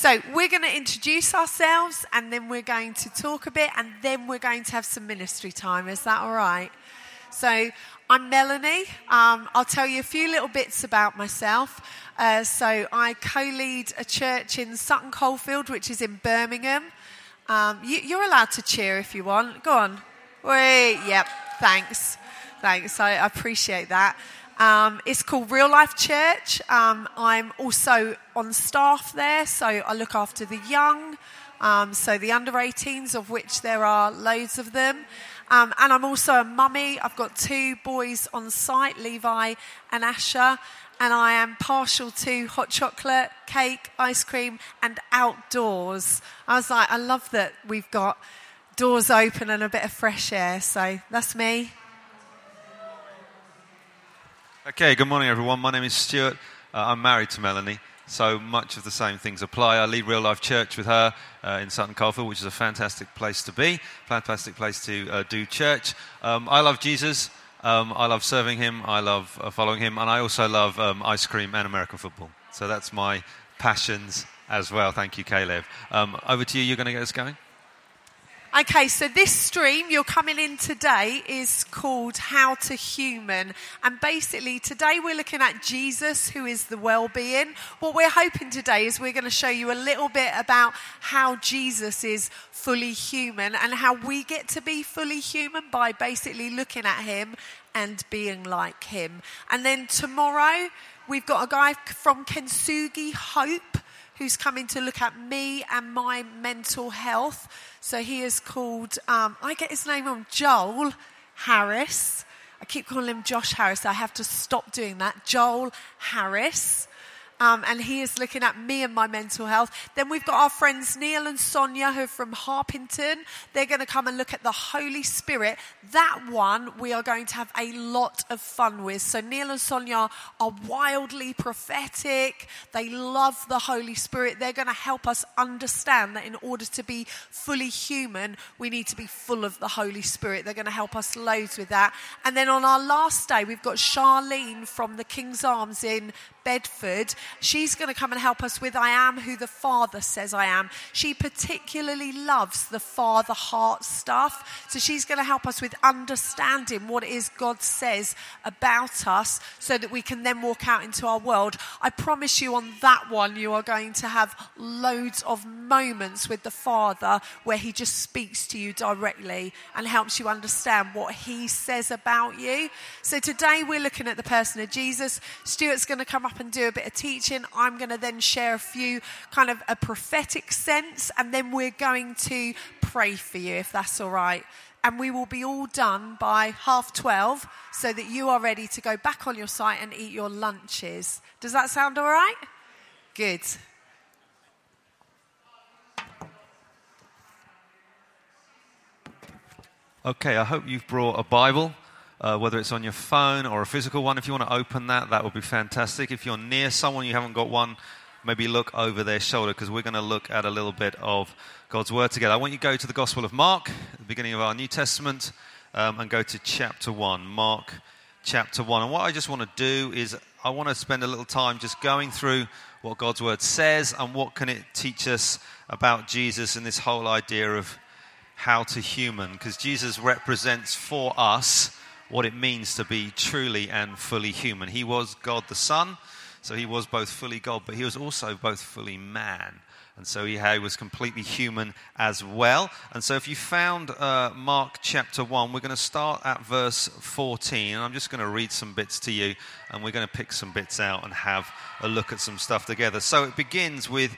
So, we're going to introduce ourselves and then we're going to talk a bit and then we're going to have some ministry time. Is that all right? So, I'm Melanie. Um, I'll tell you a few little bits about myself. Uh, so, I co lead a church in Sutton Coldfield, which is in Birmingham. Um, you, are allowed to cheer if you want. Go on. Wait, yep, thanks. Thanks, I, I appreciate that. Um, it's called Real Life Church. Um, I'm also on staff there, so I look after the young, um, so the under 18s, of which there are loads of them. Um, and I'm also a mummy. I've got two boys on site, Levi and Asher, and I am partial to hot chocolate, cake, ice cream, and outdoors. I was like, I love that we've got doors open and a bit of fresh air, so that's me. Okay, good morning, everyone. My name is Stuart. Uh, I'm married to Melanie, so much of the same things apply. I lead Real Life Church with her uh, in Sutton Coldfield, which is a fantastic place to be, fantastic place to uh, do church. Um, I love Jesus. Um, I love serving him. I love uh, following him, and I also love um, ice cream and American football. So that's my passions as well. Thank you, Caleb. Um, over to you. You're going to get us going. Okay, so this stream you're coming in today is called How to Human. And basically, today we're looking at Jesus, who is the well being. What we're hoping today is we're going to show you a little bit about how Jesus is fully human and how we get to be fully human by basically looking at him and being like him. And then tomorrow, we've got a guy from Kintsugi Hope who's coming to look at me and my mental health. So he is called, um, I get his name wrong, Joel Harris. I keep calling him Josh Harris. I have to stop doing that. Joel Harris um, and he is looking at me and my mental health. Then we've got our friends Neil and Sonia who are from Harpington. They're going to come and look at the Holy Spirit. That one we are going to have a lot of fun with. So Neil and Sonia are wildly prophetic. They love the Holy Spirit. They're going to help us understand that in order to be fully human, we need to be full of the Holy Spirit. They're going to help us loads with that. And then on our last day, we've got Charlene from the King's Arms in Bedford. She's going to come and help us with I am who the Father says I am. She particularly loves the Father heart stuff. So she's going to help us with understanding what it is God says about us so that we can then walk out into our world. I promise you on that one, you are going to have loads of moments with the Father where He just speaks to you directly and helps you understand what He says about you. So today we're looking at the person of Jesus. Stuart's going to come up and do a bit of teaching. I'm going to then share a few kind of a prophetic sense, and then we're going to pray for you if that's all right. And we will be all done by half 12 so that you are ready to go back on your site and eat your lunches. Does that sound all right? Good. Okay, I hope you've brought a Bible uh, whether it's on your phone or a physical one. If you want to open that, that would be fantastic. If you're near someone, you haven't got one, maybe look over their shoulder because we're going to look at a little bit of God's Word together. I want you to go to the Gospel of Mark, the beginning of our New Testament, um, and go to chapter 1. Mark chapter 1. And what I just want to do is I want to spend a little time just going through what God's Word says and what can it teach us about Jesus and this whole idea of how to human because Jesus represents for us what it means to be truly and fully human. He was God the Son, so he was both fully God, but he was also both fully man. And so he was completely human as well. And so if you found uh, Mark chapter 1, we're going to start at verse 14. And I'm just going to read some bits to you, and we're going to pick some bits out and have a look at some stuff together. So it begins with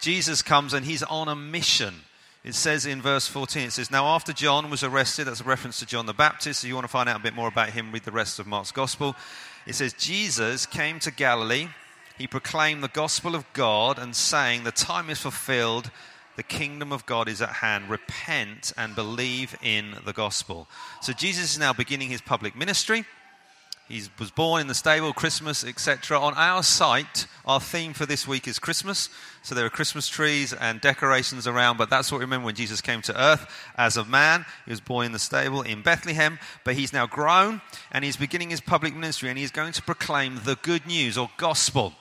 Jesus comes and he's on a mission. It says in verse 14, it says, Now after John was arrested, that's a reference to John the Baptist. So you want to find out a bit more about him, read the rest of Mark's gospel. It says, Jesus came to Galilee. He proclaimed the gospel of God and saying, The time is fulfilled. The kingdom of God is at hand. Repent and believe in the gospel. So Jesus is now beginning his public ministry. He was born in the stable, Christmas, etc. On our site, our theme for this week is Christmas. So there are Christmas trees and decorations around, but that's what we remember when Jesus came to earth as a man. He was born in the stable in Bethlehem, but he's now grown and he's beginning his public ministry and he's going to proclaim the good news or gospel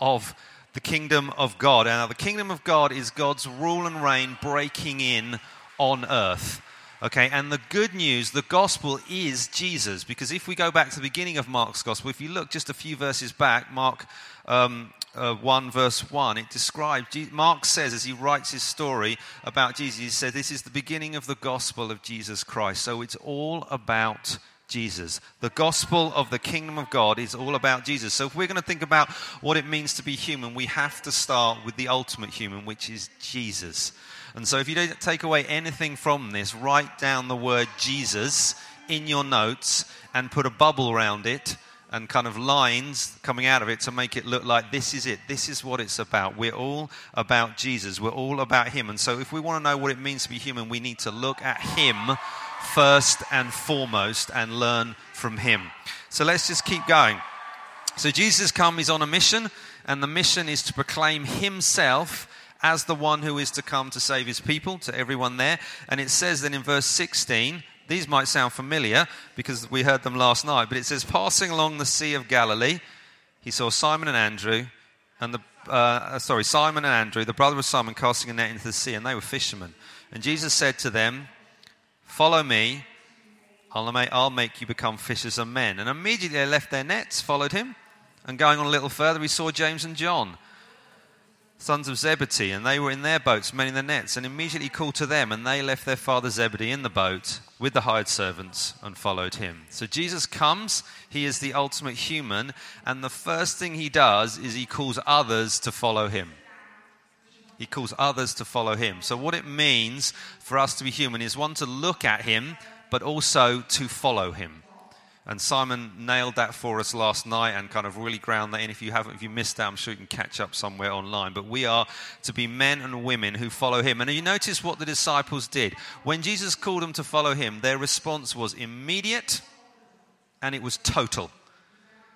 of the kingdom of God. And now, the kingdom of God is God's rule and reign breaking in on earth. Okay, and the good news, the gospel is Jesus. Because if we go back to the beginning of Mark's gospel, if you look just a few verses back, Mark um, uh, 1, verse 1, it describes, Mark says as he writes his story about Jesus, he said, This is the beginning of the gospel of Jesus Christ. So it's all about Jesus. The gospel of the kingdom of God is all about Jesus. So if we're going to think about what it means to be human, we have to start with the ultimate human, which is Jesus. And so if you don't take away anything from this, write down the word Jesus in your notes and put a bubble around it and kind of lines coming out of it to make it look like this is it. This is what it's about. We're all about Jesus. We're all about Him. And so if we want to know what it means to be human, we need to look at Him first and foremost and learn from Him. So let's just keep going. So Jesus come, he's on a mission, and the mission is to proclaim himself as the one who is to come to save his people, to everyone there. And it says then in verse 16, these might sound familiar because we heard them last night, but it says, Passing along the Sea of Galilee, he saw Simon and Andrew, and the, uh, sorry, Simon and Andrew, the brother of Simon, casting a net into the sea, and they were fishermen. And Jesus said to them, Follow me, I'll make, I'll make you become fishers of men. And immediately they left their nets, followed him, and going on a little further, he saw James and John sons of Zebedee, and they were in their boats mending the nets, and immediately called to them, and they left their father Zebedee in the boat with the hired servants and followed him. So Jesus comes, he is the ultimate human, and the first thing he does is he calls others to follow him. He calls others to follow him. So, what it means for us to be human is one, to look at him, but also to follow him. And Simon nailed that for us last night and kind of really ground that in. If you haven't, if you missed that, I'm sure you can catch up somewhere online. But we are to be men and women who follow him. And you notice what the disciples did. When Jesus called them to follow him, their response was immediate and it was total.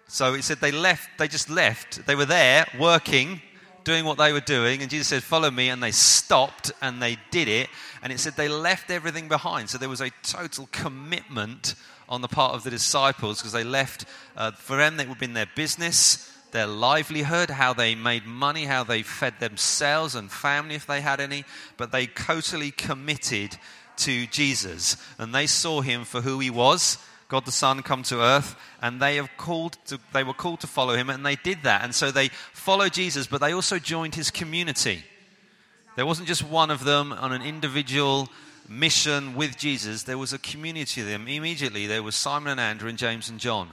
So it said they left, they just left. They were there working, doing what they were doing. And Jesus said, Follow me. And they stopped and they did it. And it said they left everything behind. So there was a total commitment on the part of the disciples because they left, uh, for them, it would have been their business, their livelihood, how they made money, how they fed themselves and family if they had any, but they totally committed to Jesus and they saw him for who he was. God the Son come to earth, and they have called to, they were called to follow him, and they did that. And so they followed Jesus, but they also joined his community. There wasn't just one of them on an individual mission with Jesus, there was a community of them. Immediately, there was Simon and Andrew and James and John.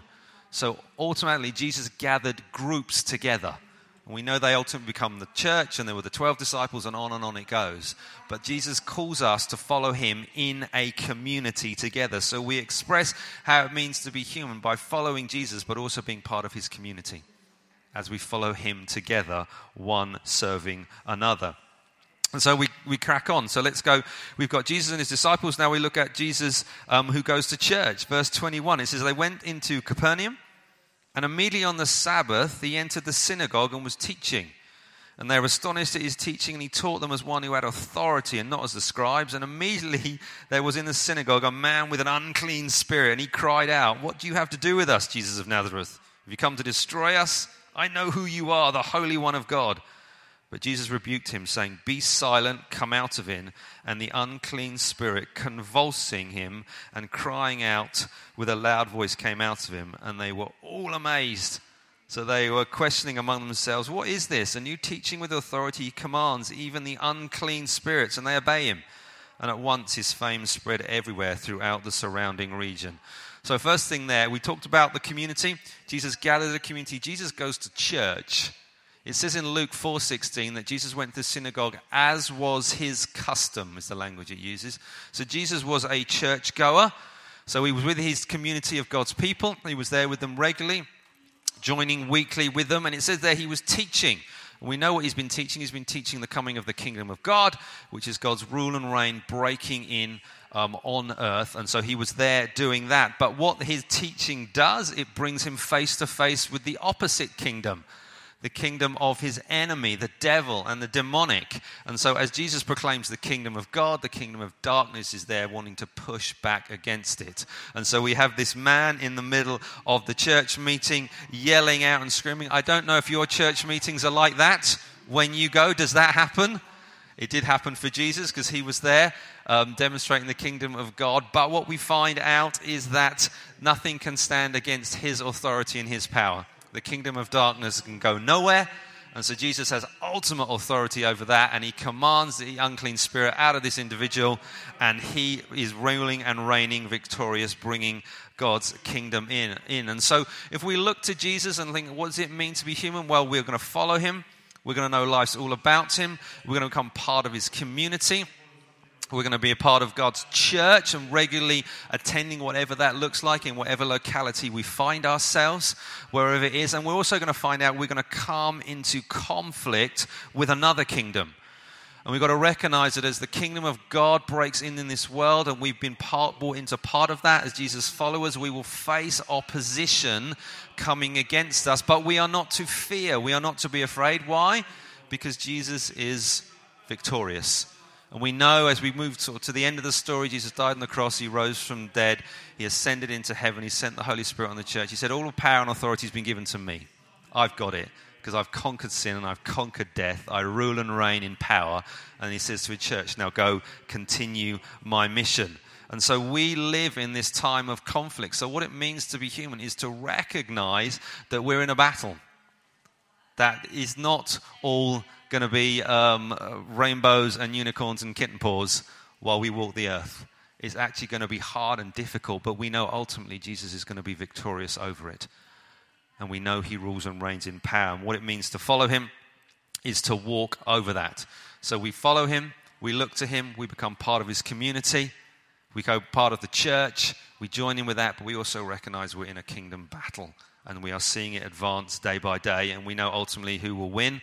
So ultimately, Jesus gathered groups together. And we know they ultimately become the church, and there were the 12 disciples, and on and on it goes. But Jesus calls us to follow him in a community together. So we express how it means to be human by following Jesus, but also being part of his community as we follow him together, one serving another. And so we, we crack on. So let's go. We've got Jesus and his disciples. Now we look at Jesus um, who goes to church. Verse 21, it says, They went into Capernaum, and immediately on the Sabbath, he entered the synagogue and was teaching. And they were astonished at his teaching, and he taught them as one who had authority and not as the scribes. And immediately there was in the synagogue a man with an unclean spirit, and he cried out, What do you have to do with us, Jesus of Nazareth? Have you come to destroy us? I know who you are, the Holy One of God. But Jesus rebuked him, saying, Be silent, come out of him. And the unclean spirit, convulsing him and crying out with a loud voice, came out of him. And they were all amazed. So they were questioning among themselves, What is this? A new teaching with authority he commands even the unclean spirits, and they obey him. And at once his fame spread everywhere throughout the surrounding region. So, first thing there, we talked about the community. Jesus gathered a community. Jesus goes to church. It says in Luke 4:16 that Jesus went to the synagogue as was his custom is the language it uses. So Jesus was a church goer. So he was with his community of God's people. He was there with them regularly, joining weekly with them and it says there he was teaching. We know what he's been teaching. He's been teaching the coming of the kingdom of God, which is God's rule and reign breaking in um, on earth. And so he was there doing that. But what his teaching does, it brings him face to face with the opposite kingdom the kingdom of his enemy, the devil and the demonic. And so, as Jesus proclaims the kingdom of God, the kingdom of darkness is there wanting to push back against it. And so, we have this man in the middle of the church meeting yelling out and screaming. I don't know if your church meetings are like that. When you go, does that happen? It did happen for Jesus because he was there um, demonstrating the kingdom of God. But what we find out is that nothing can stand against his authority and his power. The kingdom of darkness can go nowhere. And so Jesus has ultimate authority over that, and he commands the unclean spirit out of this individual, and he is ruling and reigning victorious, bringing God's kingdom in. in. And so, if we look to Jesus and think, what does it mean to be human? Well, we're going to follow him. We're going to know life's all about him. We're going to become part of his community. We're going to be a part of God's church and regularly attending whatever that looks like in whatever locality we find ourselves, wherever it is. And we're also going to find out we're going to come into conflict with another kingdom. And we've got to recognize that as the kingdom of God breaks in in this world, and we've been part, brought into part of that as Jesus' followers, we will face opposition coming against us. But we are not to fear, we are not to be afraid. Why? Because Jesus is victorious. And we know as we move to, to, the end of the story, Jesus died on the cross, he rose from dead, he ascended into heaven, he sent the Holy Spirit on the church. He said, All power and authority has been given to me. I've got it because I've conquered sin and I've conquered death. I rule and reign in power. And he says to his church, Now go continue my mission. And so we live in this time of conflict. So, what it means to be human is to recognize that we're in a battle. That is not all going to be um, rainbows and unicorns and kitten paws while we walk the earth. It's actually going to be hard and difficult, but we know ultimately Jesus is going to be victorious over it. And we know he rules and reigns in power. And what it means to follow him is to walk over that. So we follow him, we look to him, we become part of his community, we go part of the church, we join in with that, but we also recognize we're in a kingdom battle and we are seeing it advance day by day, and we know ultimately who will win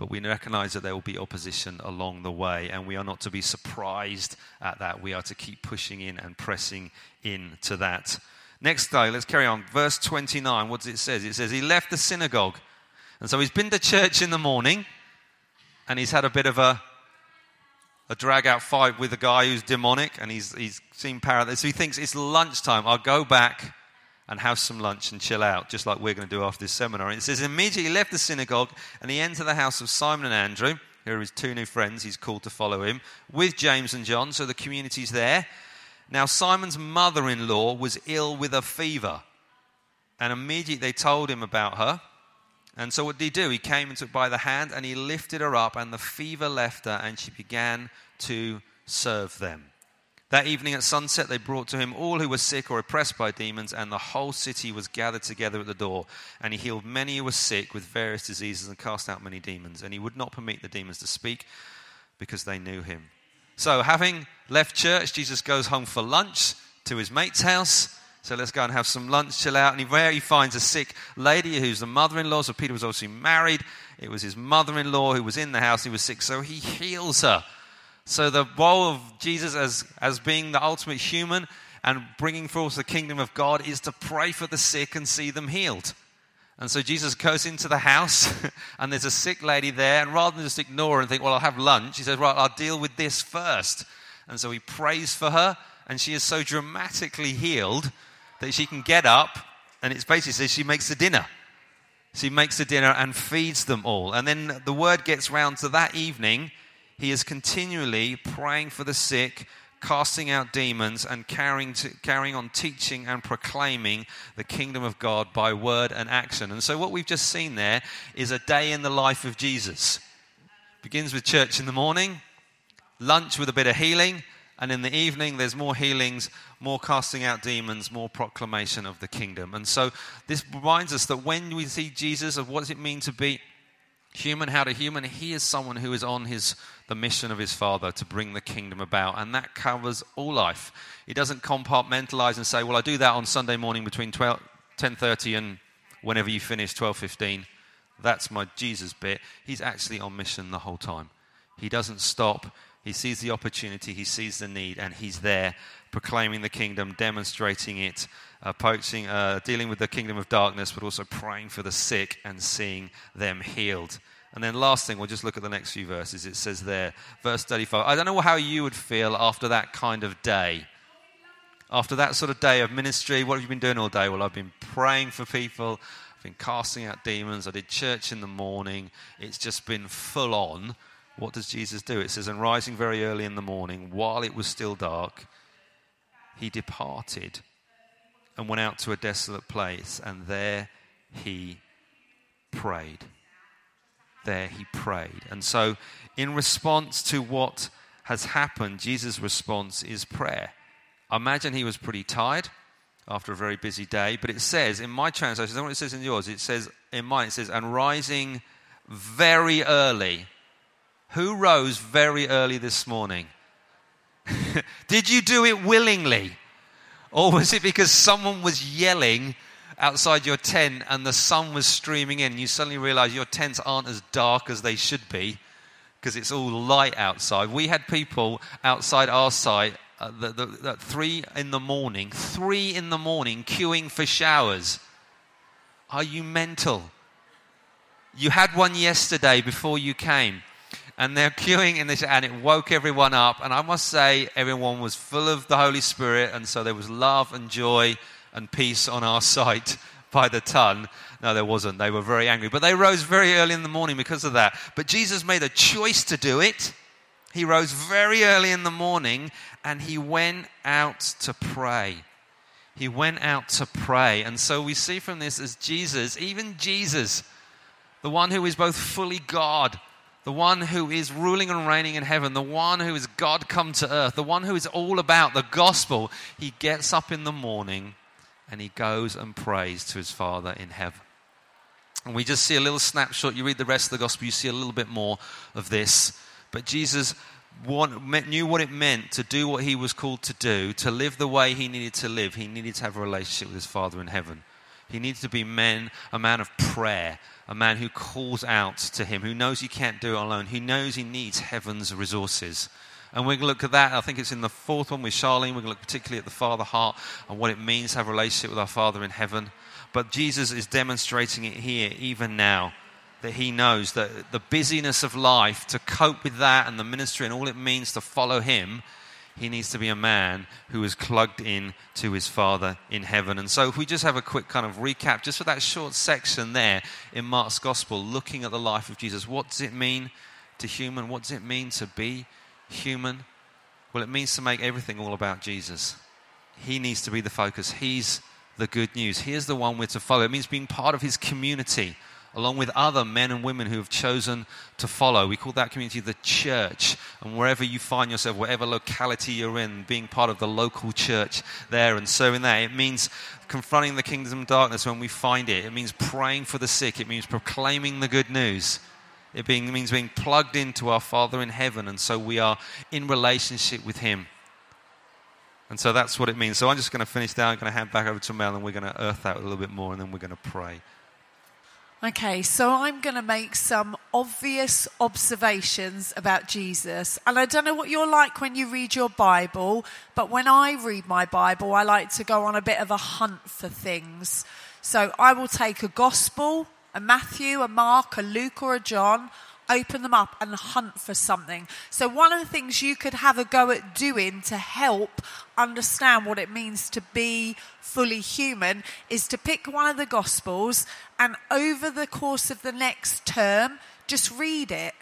but we recognize that there will be opposition along the way, and we are not to be surprised at that. We are to keep pushing in and pressing into that. Next day, let's carry on. Verse 29, what does it say? It says, He left the synagogue. And so he's been to church in the morning, and he's had a bit of a, a drag out fight with a guy who's demonic, and he's, he's seen power. So he thinks it's lunchtime. I'll go back and have some lunch and chill out, just like we're going to do after this seminar. And it says, immediately he left the synagogue and he entered the house of Simon and Andrew. Here are his two new friends he's called to follow him, with James and John, so the community's there. Now, Simon's mother in law was ill with a fever, and immediately they told him about her. And so, what did he do? He came and took by the hand, and he lifted her up, and the fever left her, and she began to serve them. That evening at sunset, they brought to him all who were sick or oppressed by demons, and the whole city was gathered together at the door. And he healed many who were sick with various diseases and cast out many demons. And he would not permit the demons to speak because they knew him. So, having left church, Jesus goes home for lunch to his mate's house. So let's go and have some lunch, chill out. And where he finds a sick lady who's the mother in law. So Peter was obviously married. It was his mother in law who was in the house. He was sick. So he heals her. So, the role of Jesus as, as being the ultimate human and bringing forth the kingdom of God is to pray for the sick and see them healed. And so Jesus goes into the house, and there's a sick lady there. And rather than just ignore her and think, well, I'll have lunch, he says, right, I'll deal with this first. And so he prays for her, and she is so dramatically healed that she can get up, and it's basically says she makes the dinner. She makes the dinner and feeds them all. And then the word gets round to that evening, he is continually praying for the sick, casting out demons, and carrying, to, carrying on teaching and proclaiming the kingdom of God by word and action. And so, what we've just seen there is a day in the life of Jesus. Begins with church in the morning, lunch with a bit of healing, and in the evening, there's more healings, more casting out demons, more proclamation of the kingdom. And so, this reminds us that when we see Jesus, of what does it mean to be human, how to human, he is someone who is on his the mission of his father to bring the kingdom about. And that covers all life. He doesn't compartmentalize and say well i do that on sunday morning between 12, 10.30 and whenever you finish 12.15 that's my jesus bit. He's actually on mission the whole time. He doesn't stop. He sees the opportunity, he sees the need, and he's there proclaiming the kingdom, demonstrating it, uh, poaching, uh, dealing with the kingdom of darkness, but also praying for the sick and seeing them healed. And then, last thing, we'll just look at the next few verses. It says there, verse 35. I don't know how you would feel after that kind of day. After that sort of day of ministry, what have you been doing all day? Well, I've been praying for people, I've been casting out demons, I did church in the morning. It's just been full on. What does Jesus do? It says, And rising very early in the morning, while it was still dark, he departed and went out to a desolate place, and there he prayed. There he prayed. And so, in response to what has happened, Jesus' response is prayer. I imagine he was pretty tired after a very busy day, but it says in my translation, I don't know what it says in yours, it says in mine, it says, and rising very early. Who rose very early this morning? Did you do it willingly? Or was it because someone was yelling outside your tent and the sun was streaming in? You suddenly realize your tents aren't as dark as they should be because it's all light outside. We had people outside our site at the, the, the three in the morning, three in the morning, queuing for showers. Are you mental? You had one yesterday before you came and they're queuing in this, and it woke everyone up. And I must say, everyone was full of the Holy Spirit, and so there was love and joy and peace on our site by the ton. No, there wasn't. They were very angry. But they rose very early in the morning because of that. But Jesus made a choice to do it. He rose very early in the morning and he went out to pray. He went out to pray. And so we see from this as Jesus, even Jesus, the one who is both fully God the one who is ruling and reigning in heaven, the one who is God come to earth, the one who is all about the gospel, he gets up in the morning and he goes and prays to his Father in heaven. And we just see a little snapshot. You read the rest of the gospel, you see a little bit more of this. But Jesus knew what it meant to do what he was called to do, to live the way he needed to live. He needed to have a relationship with his Father in heaven. He needed to be men, a man of prayer, a man who calls out to him, who knows he can't do it alone, who knows he needs heaven's resources. And we're going to look at that. I think it's in the fourth one with Charlene. We're going to look particularly at the Father heart and what it means to have a relationship with our Father in heaven. But Jesus is demonstrating it here, even now, that he knows that the busyness of life, to cope with that and the ministry and all it means to follow him, he needs to be a man who is plugged in to his Father in heaven. And so, if we just have a quick kind of recap, just for that short section there in Mark's Gospel, looking at the life of Jesus, what does it mean to human? What does it mean to be human? Well, it means to make everything all about Jesus. He needs to be the focus. He's the good news. He is the one we're to follow. It means being part of his community along with other men and women who have chosen to follow. We call that community the church. And wherever you find yourself, whatever locality you're in, being part of the local church there and serving that, it means confronting the kingdom of darkness when we find it. It means praying for the sick. It means proclaiming the good news. It being, means being plugged into our Father in heaven. And so we are in relationship with Him. And so that's what it means. So I'm just going to finish there. I'm going to hand back over to Mel and we're going to earth that a little bit more and then we're going to pray. Okay, so I'm going to make some obvious observations about Jesus. And I don't know what you're like when you read your Bible, but when I read my Bible, I like to go on a bit of a hunt for things. So I will take a gospel, a Matthew, a Mark, a Luke, or a John open them up and hunt for something. So, one of the things you could have a go at doing to help understand what it means to be fully human is to pick one of the Gospels and over the course of the next term, just read it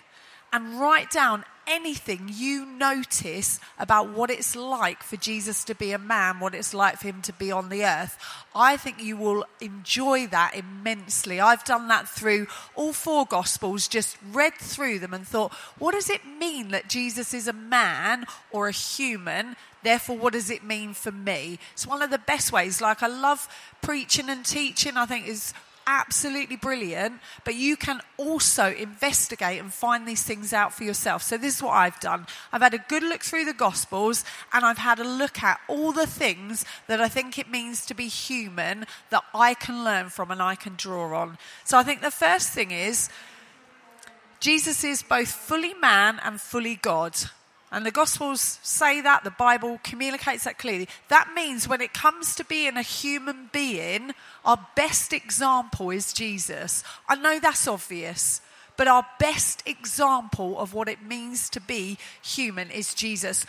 and write down anything you notice about what it's like for Jesus to be a man, what it's like for him to be on the earth, I think you will enjoy that immensely. I've done that through all four Gospels, just read through them and thought, what does it mean that Jesus is a man or a human? Therefore, what does it mean for me? It's one of the best ways. Like, I love preaching and teaching, I think is absolutely brilliant, but you can also investigate and find these things out for yourself. So, this is what I've done I've had a good look through the Gospels and I've had a look at all the things that I think it means to be human that I can learn from and I can draw on. So, I think the first thing is Jesus is both fully man and fully God. And the Gospels say that, the Bible communicates that clearly. That means when it comes to being a human being, our best example is Jesus. I know that's obvious, but our best example of what it means to be human is Jesus.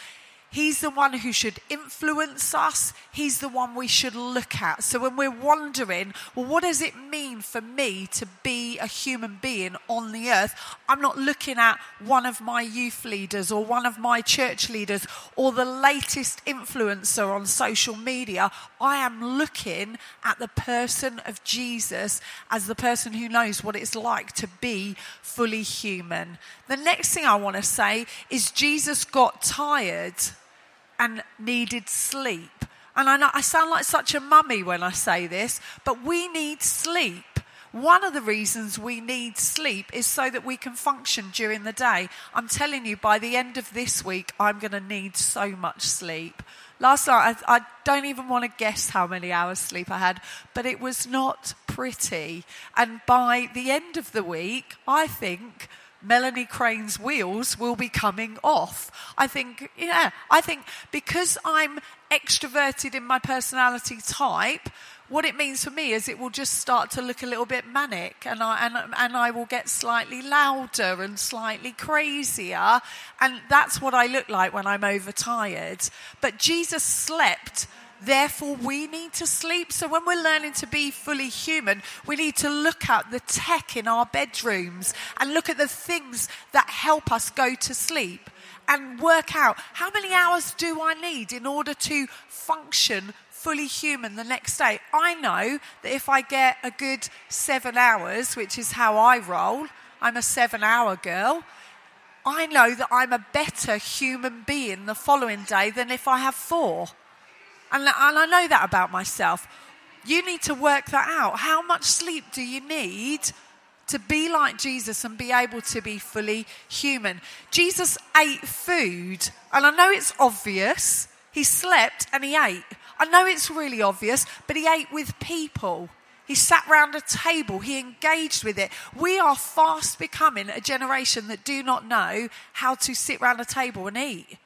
He's the one who should influence us. He's the one we should look at. So when we're wondering, well, what does it mean for me to be a human being on the earth? I'm not looking at one of my youth leaders or one of my church leaders or the latest influencer on social media. I am looking at the person of Jesus as the person who knows what it's like to be fully human. The next thing I want to say is Jesus got tired and needed sleep. And I know I sound like such a mummy when I say this, but we need sleep. One of the reasons we need sleep is so that we can function during the day. I'm telling you, by the end of this week, I'm going to need so much sleep. Last night, I, I, don't even want to guess how many hours sleep I had, but it was not pretty. And by the end of the week, I think Melanie Crane's wheels will be coming off. I think, yeah, I think because I'm extroverted in my personality type, what it means for me is it will just start to look a little bit manic and I, and, and I will get slightly louder and slightly crazier. And that's what I look like when I'm overtired. But Jesus slept Therefore, we need to sleep. So, when we're learning to be fully human, we need to look at the tech in our bedrooms and look at the things that help us go to sleep and work out how many hours do I need in order to function fully human the next day. I know that if I get a good seven hours, which is how I roll, I'm a seven hour girl. I know that I'm a better human being the following day than if I have four. And, and I know that about myself. You need to work that out. How much sleep do you need to be like Jesus and be able to be fully human? Jesus ate food, and I know it's obvious. He slept and he ate. I know it's really obvious, but he ate with people. He sat round a table. He engaged with it. We are fast becoming a generation that do not know how to sit round a table and eat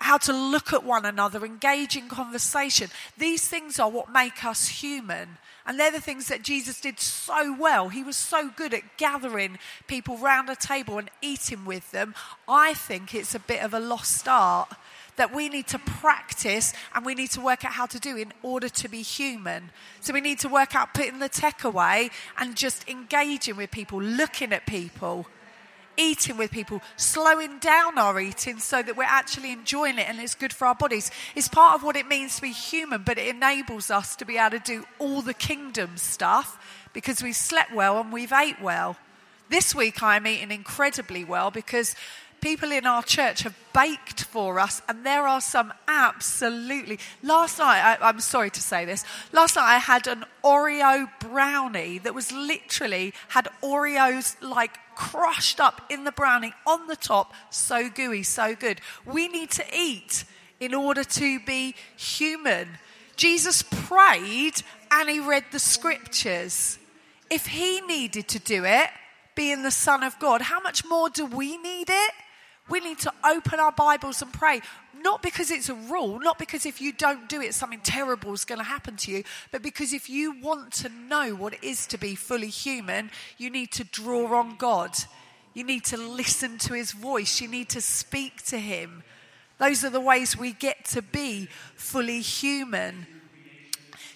how to look at one another, engage in conversation. These things are what make us human. And they're the things that Jesus did so well. He was so good at gathering people round a table and eating with them. I think it's a bit of a lost art that we need to practice and we need to work out how to do in order to be human. So we need to work out putting the tech away and just engaging with people, looking at people eating with people, slowing down our eating so that we're actually enjoying it and it's good for our bodies. It's part of what it means to be human, but it enables us to be able to do all the kingdom stuff because we've slept well and we've ate well. This week I'm eating incredibly well because people in our church have baked for us, and there are some absolutely. Last night, I, am sorry to say this, last night I had an Oreo brownie that was literally had Oreos like crushed up in the brownie on the top, so gooey, so good. We need to eat in order to be human. Jesus prayed and he read the scriptures. If he needed to do it, being the Son of God, how much more do we need it? We need to open our Bibles and pray. Not because it's a rule, not because if you don't do it, something terrible is going to happen to you, but because if you want to know what it is to be fully human, you need to draw on God. You need to listen to his voice. You need to speak to him. Those are the ways we get to be fully human.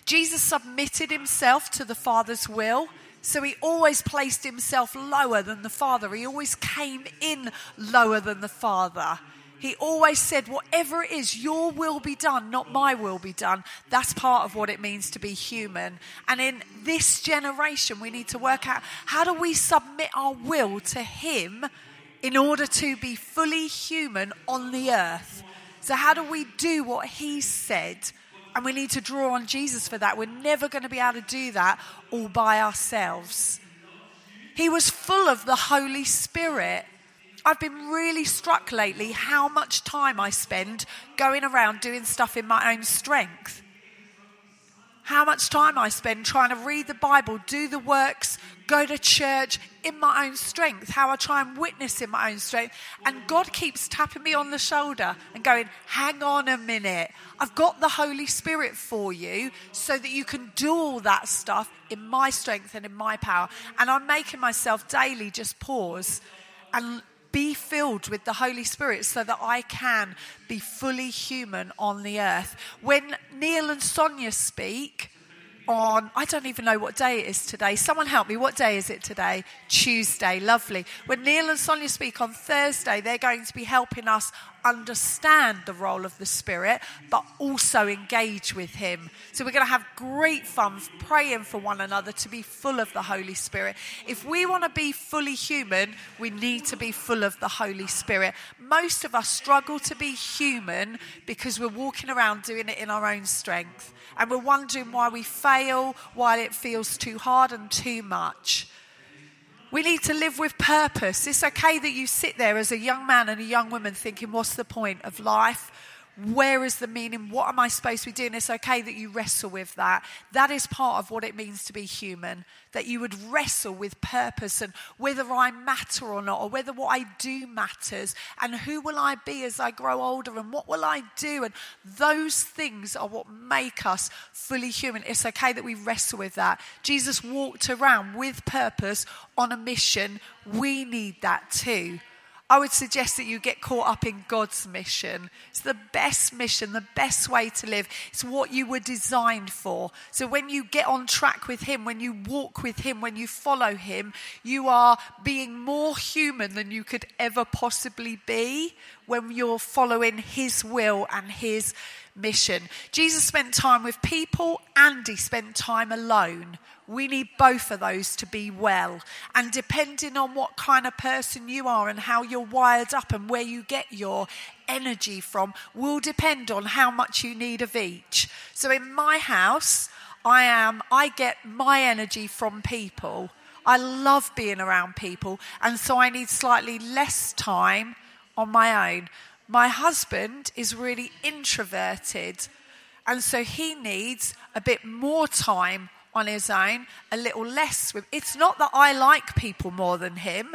Jesus submitted himself to the Father's will. So he always placed himself lower than the Father. He always came in lower than the Father. He always said, Whatever it is, your will be done, not my will be done. That's part of what it means to be human. And in this generation, we need to work out how do we submit our will to Him in order to be fully human on the earth? So, how do we do what He said? And we need to draw on Jesus for that. We're never going to be able to do that all by ourselves. He was full of the Holy Spirit. I've been really struck lately how much time I spend going around doing stuff in my own strength. how much time I spend trying to read the Bible, do the works, go to church in my own strength, how I try and witness in my own strength. And God keeps tapping me on the shoulder and going, Hang on a minute. I've got the Holy Spirit for you so that you can do all that stuff in my strength and in my power. And I'm making myself daily just pause and be filled with the Holy Spirit so that I can be fully human on the earth. When Neil and Sonia speak, on, I don't even know what day it is today. Someone help me. What day is it today? Tuesday. Lovely. When Neil and Sonia speak on Thursday, they're going to be helping us understand the role of the Spirit, but also engage with Him. So we're going to have great fun praying for one another to be full of the Holy Spirit. If we want to be fully human, we need to be full of the Holy Spirit. Most of us struggle to be human because we're walking around doing it in our own strength and we're wondering why we fail, why it feels too hard and too much. We need to live with purpose. It's okay that you sit there as a young man and a young woman thinking, what's the point of life? Where is the meaning? What am I supposed to be doing? It's okay that you wrestle with that. That is part of what it means to be human. That you would wrestle with purpose and whether I matter or not, or whether what I do matters, and who will I be as I grow older, and what will I do? And those things are what make us fully human. It's okay that we wrestle with that. Jesus walked around with purpose on a mission. We need that too. I would suggest that you get caught up in God's mission. It's the best mission, the best way to live. It's what you were designed for. So when you get on track with Him, when you walk with Him, when you follow Him, you are being more human than you could ever possibly be when you're following His will and His mission. Jesus spent time with people and He spent time alone. We need both of those to be well. And depending on what kind of person you are and how you're wired up and where you get your energy from, will depend on how much you need of each. So in my house, I am, I get my energy from people. I love being around people. And so I need slightly less time on my own. My husband is really introverted. And so he needs a bit more time on his own, a little less with. It's not that I like people more than him.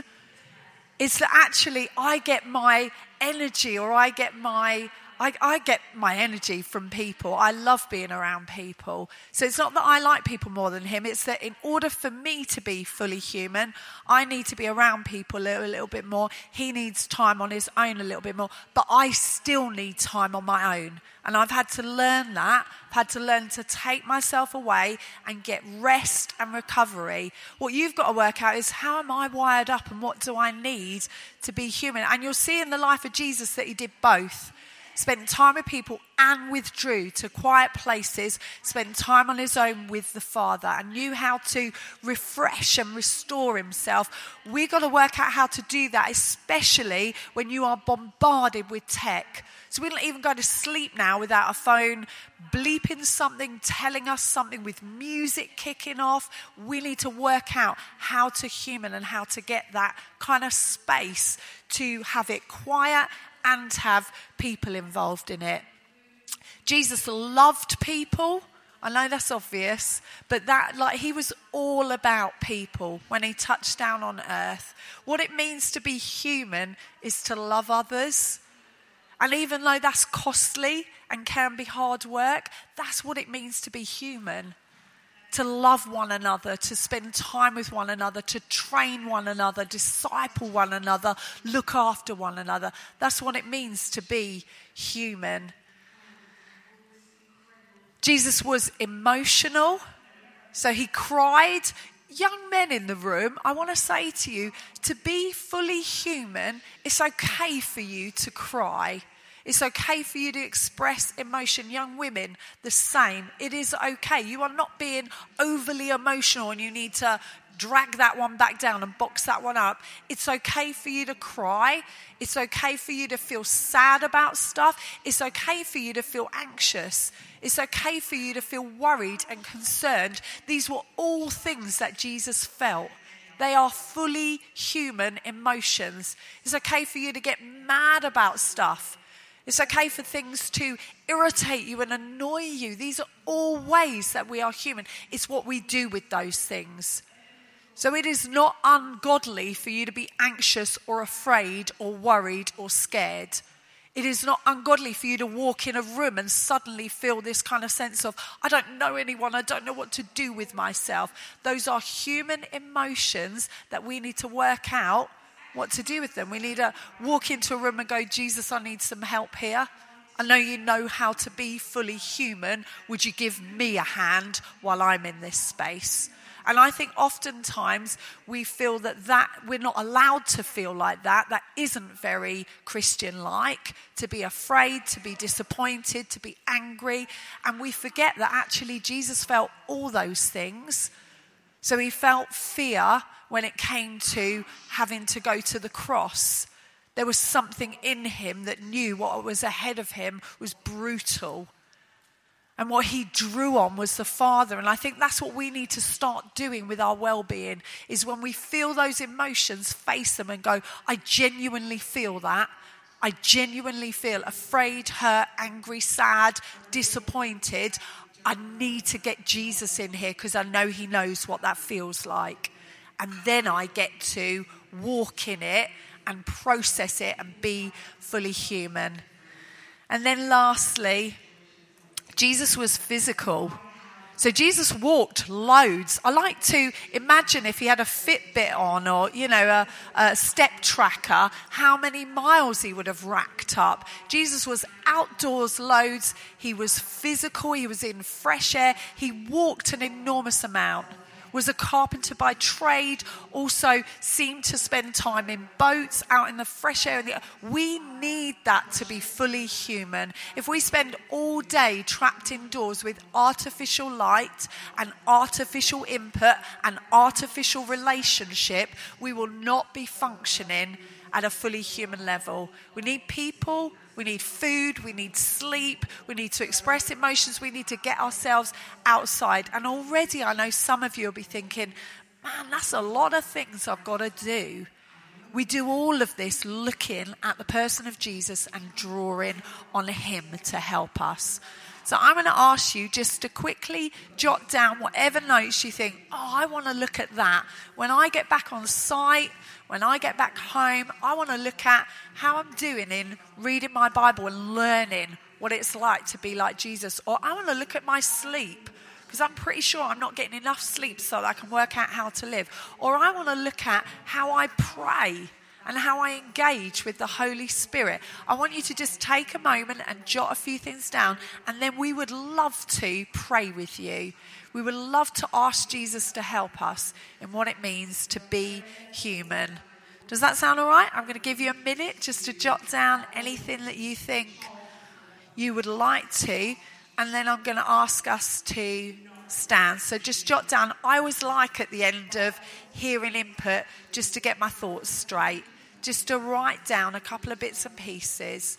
It's that actually I get my energy or I get my I, I, get my energy from people. I love being around people. So it's not that I like people more than him. It's that in order for me to be fully human, I need to be around people a little, a little bit more. He needs time on his own a little bit more. But I still need time on my own. And I've had to learn that. I've had to learn to take myself away and get rest and recovery. What you've got to work out is how am I wired up and what do I need to be human? And you'll see in the life of Jesus that he did both spent time with people and withdrew to quiet places, spent time on his own with the Father, and knew how to refresh and restore himself. We've got to work out how to do that, especially when you are bombarded with tech. So we're not even going to sleep now without a phone bleeping something, telling us something with music kicking off. We need to work out how to human and how to get that kind of space to have it quiet and have people involved in it. Jesus loved people. I know that's obvious, but that, like, he was all about people when he touched down on earth. What it means to be human is to love others. And even though that's costly and can be hard work, that's what it means to be human to love one another, to spend time with one another, to train one another, disciple one another, look after one another. That's what it means to be human. Jesus was emotional, so he cried. Young men in the room, I want to say to you to be fully human, it's okay for you to cry. It's okay for you to express emotion. Young women, the same. It is okay. You are not being overly emotional and you need to drag that one back down and box that one up. It's okay for you to cry. It's okay for you to feel sad about stuff. It's okay for you to feel anxious. It's okay for you to feel worried and concerned. These were all things that Jesus felt. They are fully human emotions. It's okay for you to get mad about stuff. It's okay for things to irritate you and annoy you. These are all ways that we are human. It's what we do with those things. So it is not ungodly for you to be anxious or afraid or worried or scared. It is not ungodly for you to walk in a room and suddenly feel this kind of sense of, I don't know anyone, I don't know what to do with myself. Those are human emotions that we need to work out what to do with them. We need to walk into a room and go, Jesus, I need some help here. I know you know how to be fully human. Would you give me a hand while I'm in this space? And I think oftentimes we feel that that we're not allowed to feel like that. That isn't very Christian like to be afraid, to be disappointed, to be angry. And we forget that actually Jesus felt all those things. So he felt fear when it came to having to go to the cross. There was something in him that knew what was ahead of him was brutal. And what he drew on was the Father. And I think that's what we need to start doing with our well being is when we feel those emotions, face them and go, I genuinely feel that. I genuinely feel afraid, hurt, angry, sad, disappointed. I need to get Jesus in here because I know he knows what that feels like. And then I get to walk in it and process it and be fully human. And then lastly, Jesus was physical. So Jesus walked loads. I like to imagine if he had a Fitbit on or, you know, a, a, step tracker, how many miles he would have racked up. Jesus was outdoors loads. He was physical. He was in fresh air. He walked an enormous amount was a carpenter by trade, also seemed to spend time in boats, out in the fresh air. We need that to be fully human. If we spend all day trapped indoors with artificial light and artificial input and artificial relationship, we will not be functioning at a fully human level. We need people we need food, we need sleep, we need to express emotions, we need to get ourselves outside. And already I know some of you will be thinking, man, that's a lot of things I've got to do. We do all of this looking at the person of Jesus and drawing on Him to help us. So I'm going to ask you just to quickly jot down whatever notes you think, oh, I want to look at that. When I get back on site, when I get back home, I want to look at how I'm doing in reading my Bible and learning what it's like to be like Jesus. Or I want to look at my sleep because I'm pretty sure I'm not getting enough sleep so that I can work out how to live. Or I want to look at how I pray and how I engage with the Holy Spirit. I want you to just take a moment and jot a few things down, and then we would love to pray with you. We would love to ask Jesus to help us in what it means to be human. Does that sound all right? I'm going to give you a minute just to jot down anything that you think you would like to, and then I'm going to ask us to stand. So just jot down. I always like at the end of hearing input just to get my thoughts straight just to write down a couple of bits and pieces.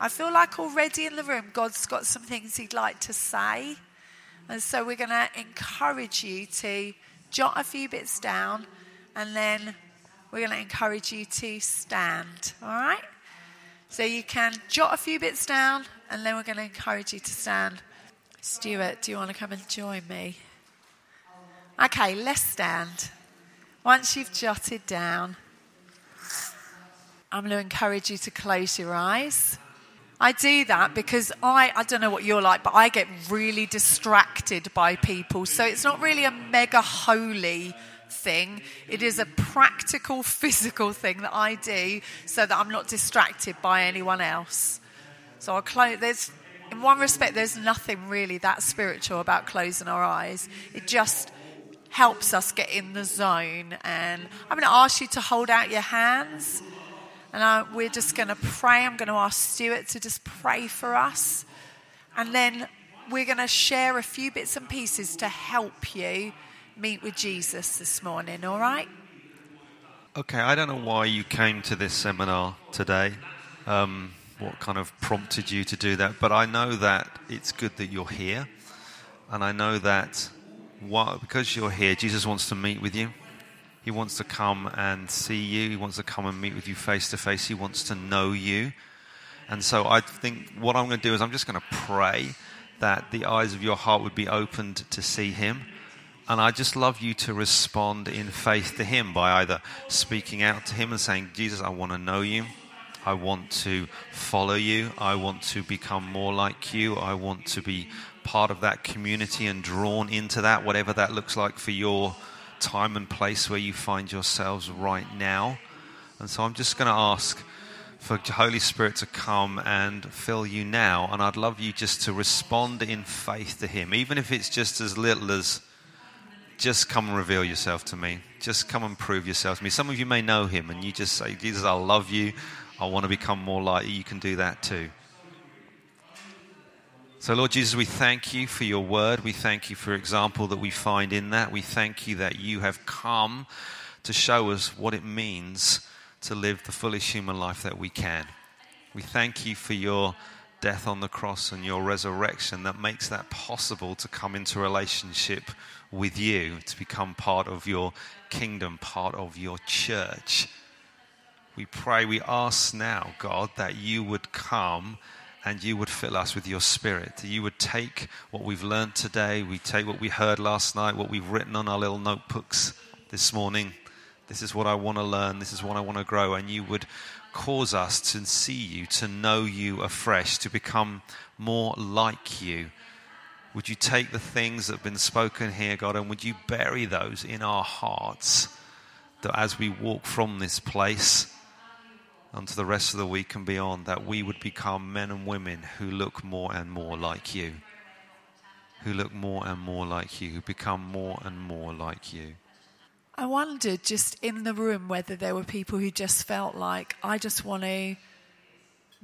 I feel like already in the room, God's got some things He'd like to say. And so we're going to encourage you to jot a few bits down and then we're going to encourage you to stand. All right? So you can jot a few bits down and then we're going to encourage you to stand. Stuart, do you want to come and join me? Okay, let's stand. Once you've jotted down, I'm going to encourage you to close your eyes. I do that because I, I don't know what you're like, but I get really distracted by people. So it's not really a mega holy thing. It is a practical, physical thing that I do so that I'm not distracted by anyone else. So I'll close. There's, in one respect, there's nothing really that spiritual about closing our eyes. It just helps us get in the zone. And I'm going to ask you to hold out your hands. And I, we're just going to pray. I'm going to ask Stuart to just pray for us. And then we're going to share a few bits and pieces to help you meet with Jesus this morning, all right? Okay, I don't know why you came to this seminar today, um, what kind of prompted you to do that, but I know that it's good that you're here. And I know that because you're here, Jesus wants to meet with you. He wants to come and see you. He wants to come and meet with you face to face. He wants to know you. And so I think what I'm going to do is I'm just going to pray that the eyes of your heart would be opened to see Him. And I just love you to respond in faith to Him by either speaking out to Him and saying, Jesus, I want to know you. I want to follow you. I want to become more like you. I want to be part of that community and drawn into that, whatever that looks like for your time and place where you find yourselves right now. And so I'm just going to ask for the Holy Spirit to come and fill you now. And I'd love you just to respond in faith to Him, even if it's just as little as just come and reveal yourself to me. Just come and prove yourself to me. Some of you may know Him and you just say, Jesus, I love you. I want to become more like you. You can do that too. So, Lord Jesus, we thank you for your word. We thank you for example that we find in that. We thank you that you have come to show us what it means to live the fullest human life that we can. We thank you for your death on the cross and your resurrection that makes that possible to come into relationship with you, to become part of your kingdom, part of your church. We pray, we ask now, God, that you would come and you would fill us with your spirit. You would take what we've learned today, we take what we heard last night, what we've written on our little notebooks this morning, this is what I want to learn. This is what I want to grow. And you would cause us to see you, to know you afresh, to become more like you. Would you take the things that have been spoken here, God, and would you bury those in our hearts that as we walk from this place onto the rest of the week and beyond, that we would become men and women who look more and more like you? Who look more and more like you, who become more and more like you. I wondered just in the room whether there were people who just felt like, I just want to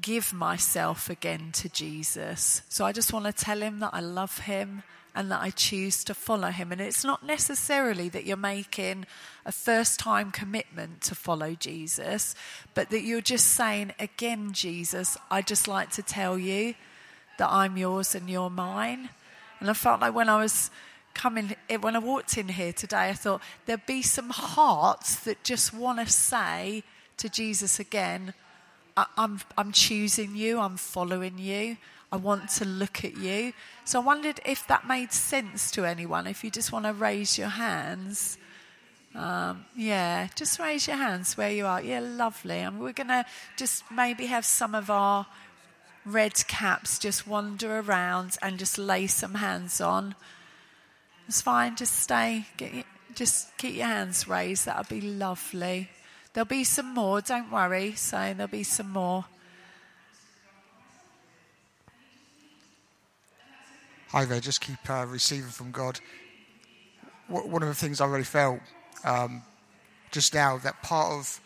give myself again to Jesus. So I just want to tell him that I love him and that I choose to follow him. And it's not necessarily that you're making a first time commitment to follow Jesus, but that you're just saying, again, Jesus, I just like to tell you that I'm yours and you're mine. And I felt like when I was coming, eh, when I walked in here today, I thought there'd be some hearts that just want to say to Jesus again, I'm, I'm choosing you, I'm following you, I want to look at you. So I wondered if that made sense to anyone, if you just want to raise your hands. Um, yeah, just raise your hands where you are. Yeah, lovely. And we're going to just maybe have some of our red caps just wander around and just lay some hands on. It's fine. Just stay. Just keep your hands raised. That'll be lovely. There'll be some more. Don't worry. So there'll be some more. Hi there. Just keep uh, receiving from God. One of the things I really felt um, just now that part of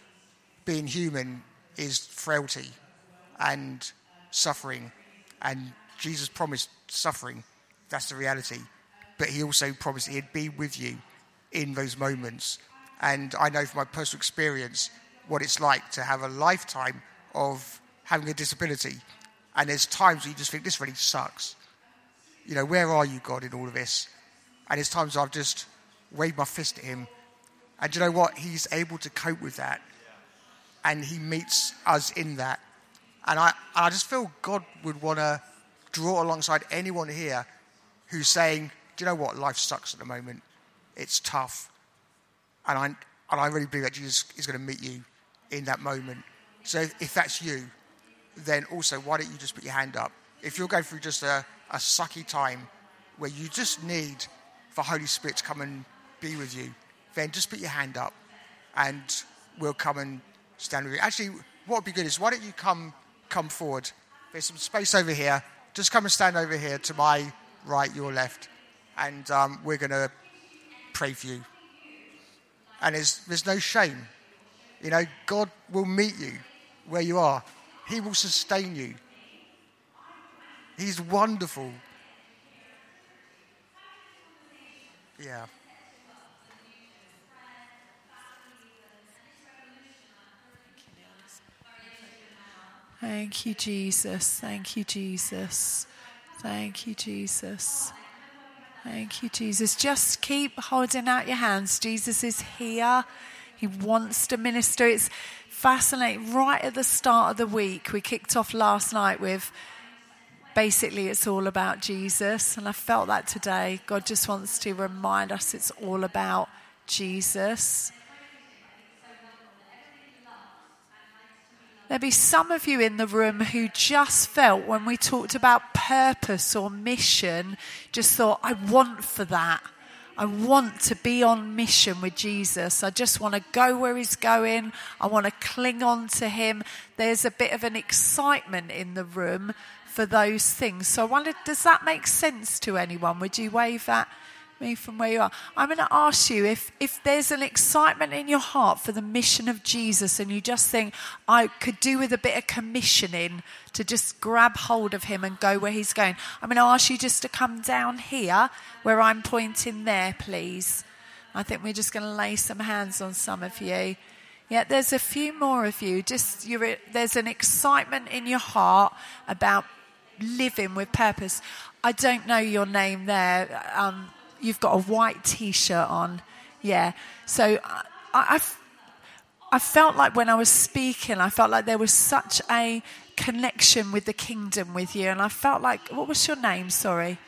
being human is frailty and suffering, and Jesus promised suffering. That's the reality but he also promised he'd be with you in those moments. And I know from my personal experience what it's like to have a lifetime of having a disability. And there's times where you just think, this really sucks. You know, where are you, God, in all of this? And it's times I've just waved my fist at him. And you know what? He's able to cope with that. And he meets us in that. And I, I just feel God would want to draw alongside anyone here who's saying, do you know what? Life sucks at the moment. It's tough. And I, and I really believe that Jesus is going to meet you in that moment. So if, if that's you, then also, why don't you just put your hand up? If you're going through just a, a sucky time where you just need for Holy Spirit to come and be with you, then just put your hand up and we'll come and stand with you. Actually, what would be good is why don't you come come forward? There's some space over here. Just come and stand over here to my right, your left and um, we're going to pray for you. And there's, there's no shame. You know, God will meet you where you are, He will sustain you. He's wonderful. Yeah. Thank you, Jesus. Thank you, Jesus. Thank you, Jesus. Thank you, Jesus. Just keep holding out your hands. Jesus is here. He wants to minister. It's fascinating. Right at the start of the week, we kicked off last night with basically it's all about Jesus. And I felt that today. God just wants to remind us it's all about Jesus. There'll be some of you in the room who just felt when we talked about purpose or mission, just thought, I want for that. I want to be on mission with Jesus. I just want to go where he's going. I want to cling on to him. There's a bit of an excitement in the room for those things. So I wondered, does that make sense to anyone? Would you wave that? me from where you are. I'm going to ask you if, if there's an excitement in your heart for the mission of Jesus and you just think, I could do with a bit of commissioning to just grab hold of him and go where he's going. I'm going to ask you just to come down here where I'm pointing there, please. I think we're just going to lay some hands on some of you. Yeah, there's a few more of you. Just there's an excitement in your heart about living with purpose. I don't know your name there. Um, you've got a white t-shirt on. Yeah. So I, I, I felt like when I was speaking, I felt like there was such a connection with the kingdom with you. And I felt like, what was your name? Sorry.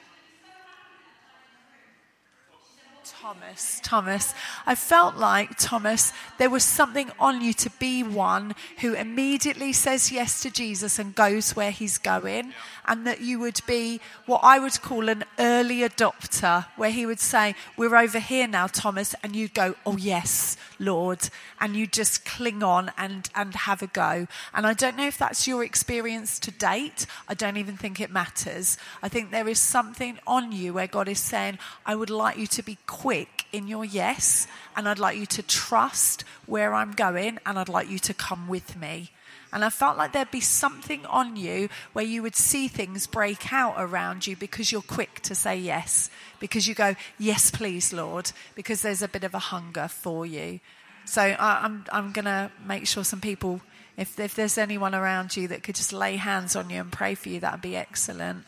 Thomas, Thomas, I felt like, Thomas, there was something on you to be one who immediately says yes to Jesus and goes where he's going, and that you would be what I would call an early adopter, where he would say, We're over here now, Thomas, and you'd go, Oh, yes, Lord, and you just cling on and, and have a go. And I don't know if that's your experience to date. I don't even think it matters. I think there is something on you where God is saying, I would like you to be quick quick in your yes, and I'd like you to trust where I'm going, and I'd like you to come with me. And I felt like there'd be something on you where you would see things break out around you because you're quick to say yes, because you go, Yes, please, Lord, because there's a bit of a hunger for you. So I, I'm, I'm going to make sure some people, if, if there's anyone around you that could just lay hands on you and pray for you, that would be excellent.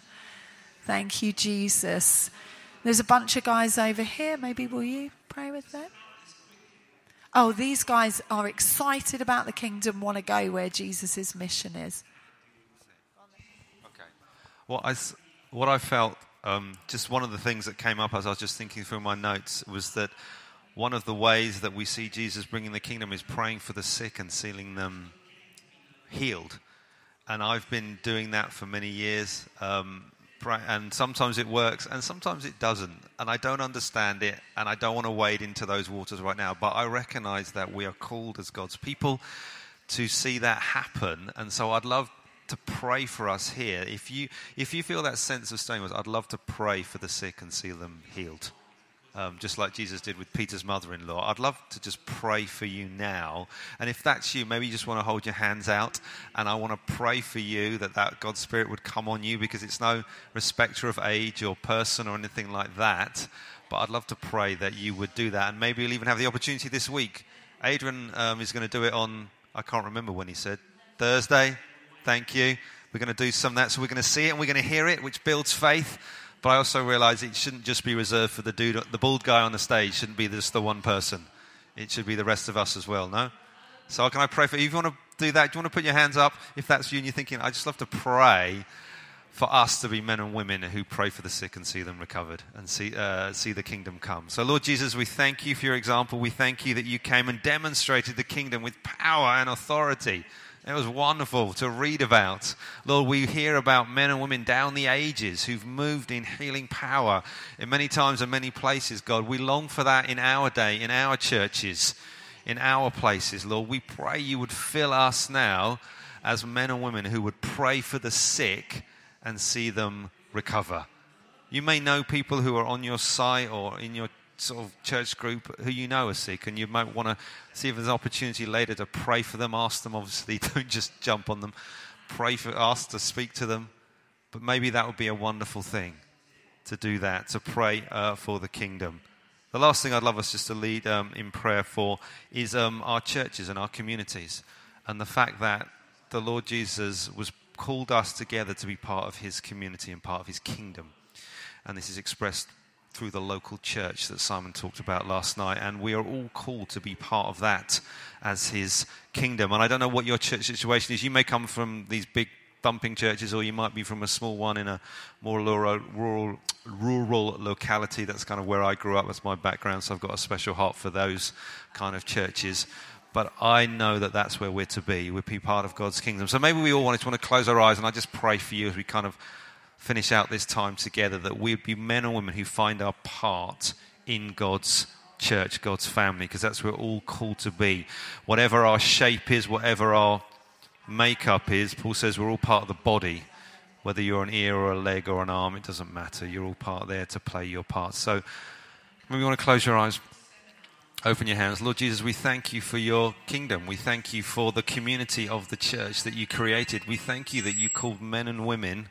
Thank you, Jesus. There's a bunch of guys over here. Maybe will you pray with them? Oh, these guys are excited about the kingdom, want to go where Jesus' mission is. Okay. Well, I, what I felt, um, just one of the things that came up as I was just thinking through my notes was that one of the ways that we see Jesus bringing the kingdom is praying for the sick and seeing them healed. And I've been doing that for many years. Um, and sometimes it works and sometimes it doesn't. And i don't understand it and i don't want to wade into those waters right now but i recognize that we are called as god's people to see that happen. And so i'd love to pray for us here. If you if you feel that sense of staying with us i'd love to pray for the sick and see them healed um, just like Jesus did with Peter's mother in law. I'd love to just pray for you now. And if that's you, maybe you just want to hold your hands out. And I want to pray for you that, that God's Spirit would come on you because it's no respecter of age or person or anything like that. But I'd love to pray that you would do that. And maybe you'll even have the opportunity this week. Adrian um, is going to do it on, I can't remember when he said, Thursday. Thank you. We're going to do some of that. So we're going to see it and we're going to hear it, which builds faith. But I also realize it shouldn't just be reserved for the dude, the bald guy on the stage. Shouldn't be just the one person. It should be the rest of us as well. No. So can I pray for you? If you want to do that, do you want to put your hands up? If that's you and you're thinking, I just love to pray for us to be men and women who pray for the sick and see them recovered and see, uh, see the kingdom come. So, Lord Jesus, we thank you for your example. We thank you that you came and demonstrated the kingdom with power and authority. It was wonderful to read about. Lord, we hear about men and women down the ages who've moved in healing power in many times and many places, God. We long for that in our day, in our churches, in our places, Lord. We pray you would fill us now as men and women who would pray for the sick and see them recover. You may know people who are on your site or in your sort of church group who you know are sick, and you might want to see if there's an opportunity later to pray for them. Ask them, obviously, don't just jump on them. Pray for, ask to speak to them. But maybe that would be a wonderful thing to do that, to pray uh, for the kingdom. The last thing I'd love us just to lead um, in prayer for is um, our churches and our communities, and the fact that the Lord Jesus was called us together to be part of his community and part of his kingdom. And this is expressed through the local church that Simon talked about last night. And we are all called to be part of that as his kingdom. And I don't know what your church situation is. You may come from these big thumping churches, or you might be from a small one in a more rural, rural, rural locality. That's kind of where I grew up. That's my background. So I've got a special heart for those kind of churches. But I know that that's where we're to be. We're be part of God's kingdom. So maybe we all want to, want to close our eyes, and I just pray for you as we kind of finish out this time together that we'd be men and women who find our part in God's church, God's family, because that's where we're all called to be. Whatever our shape is, whatever our makeup is, Paul says we're all part of the body. Whether you're an ear or a leg or an arm, it doesn't matter. You're all part there to play your part. So, maybe you want to close your eyes, open your hands. Lord Jesus, we thank you for your kingdom. We thank you for the community of the church that you created. We thank you that you called men and women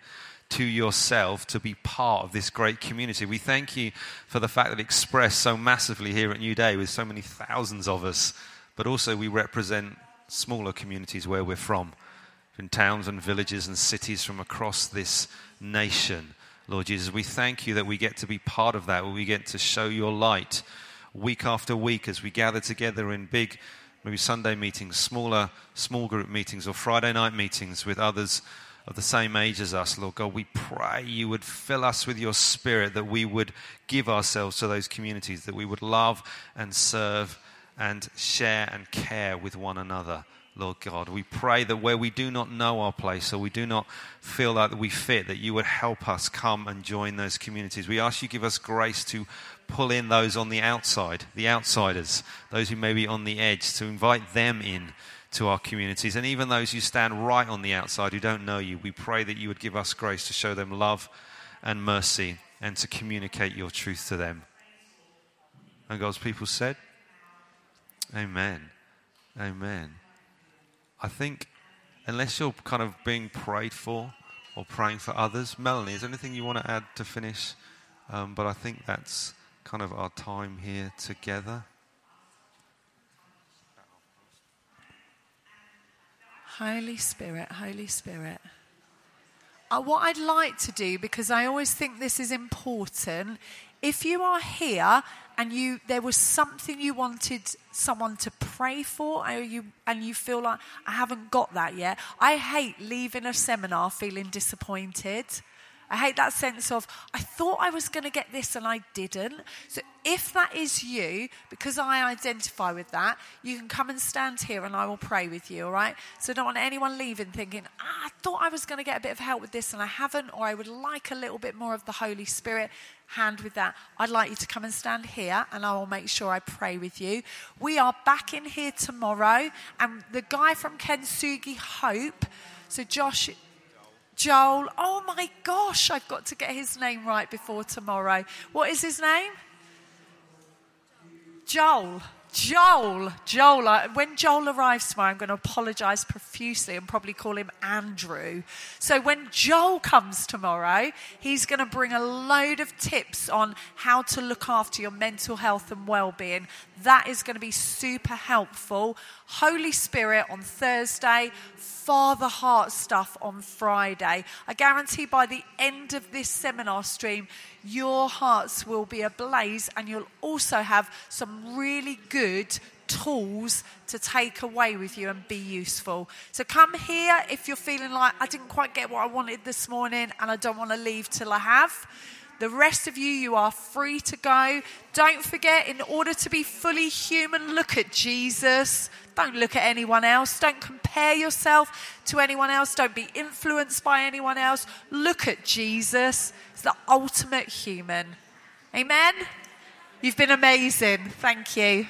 to yourself to be part of this great community. We thank you for the fact that expressed so massively here at Newday with so many thousands of us, but also we represent smaller communities where we're from, in towns and villages and cities from across this nation. Lord Jesus, we thank you that we get to be part of that, where we get to show your light week after week as we gather together in big, maybe Sunday meetings, smaller small group meetings, or Friday night meetings with others of the same age as us, Lord God. We pray you would fill us with your spirit, that we would give ourselves to those communities, that we would love and serve and share and care with one another. Lord God, we pray that where we do not know our place or we do not feel like we fit, that you would help us come and join those communities. We ask you give us grace to pull in those on the outside, the outsiders, those who may be on the edge, to invite them in to our communities. And even those who stand right on the outside who don't know you, we pray that you would give us grace to show them love and mercy and to communicate your truth to them. And God's people said, Amen. Amen. I think, unless you're kind of being prayed for or praying for others, Melanie, is there anything you want to add to finish? Um, but I think that's kind of our time here together. Holy Spirit, Holy Spirit. Uh, what I'd like to do, because I always think this is important, if you are here and you there was something you wanted someone to pray for or you and you feel like I haven't got that yet. I hate leaving a seminar feeling disappointed. I hate that sense of, I thought I was going to get this and I didn't. So if that is you, because I identify with that, you can come and stand here and I will pray with you, all right? So I don't want anyone leaving thinking, ah, I thought I was going to get a bit of help with this and I haven't, or I would like a little bit more of the Holy Spirit hand with that. I'd like you to come and stand here and I will make sure I pray with you. We are back in here tomorrow and the guy from Kintsugi Hope, so Josh Joel. Oh my gosh, I've got to get his name right before tomorrow. What is his name? Joel. Joel, Joel, when Joel arrives tomorrow, I'm going to apologize profusely and probably call him Andrew. So, when Joel comes tomorrow, he's going to bring a load of tips on how to look after your mental health and well being. That is going to be super helpful. Holy Spirit on Thursday, Father Heart stuff on Friday. I guarantee by the end of this seminar stream, your hearts will be ablaze and you'll also have some really good tools to take away with you and be useful. So come here if you're feeling like I didn't quite get what I wanted this morning and I don't want to leave till I have. The rest of you, you are free to go. Don't forget, in order to be fully human, look at Jesus. Don't look at anyone else. Don't compare yourself to anyone else. Don't be influenced by anyone else. Look at Jesus. He's the ultimate human. Amen? You've been amazing. Thank you.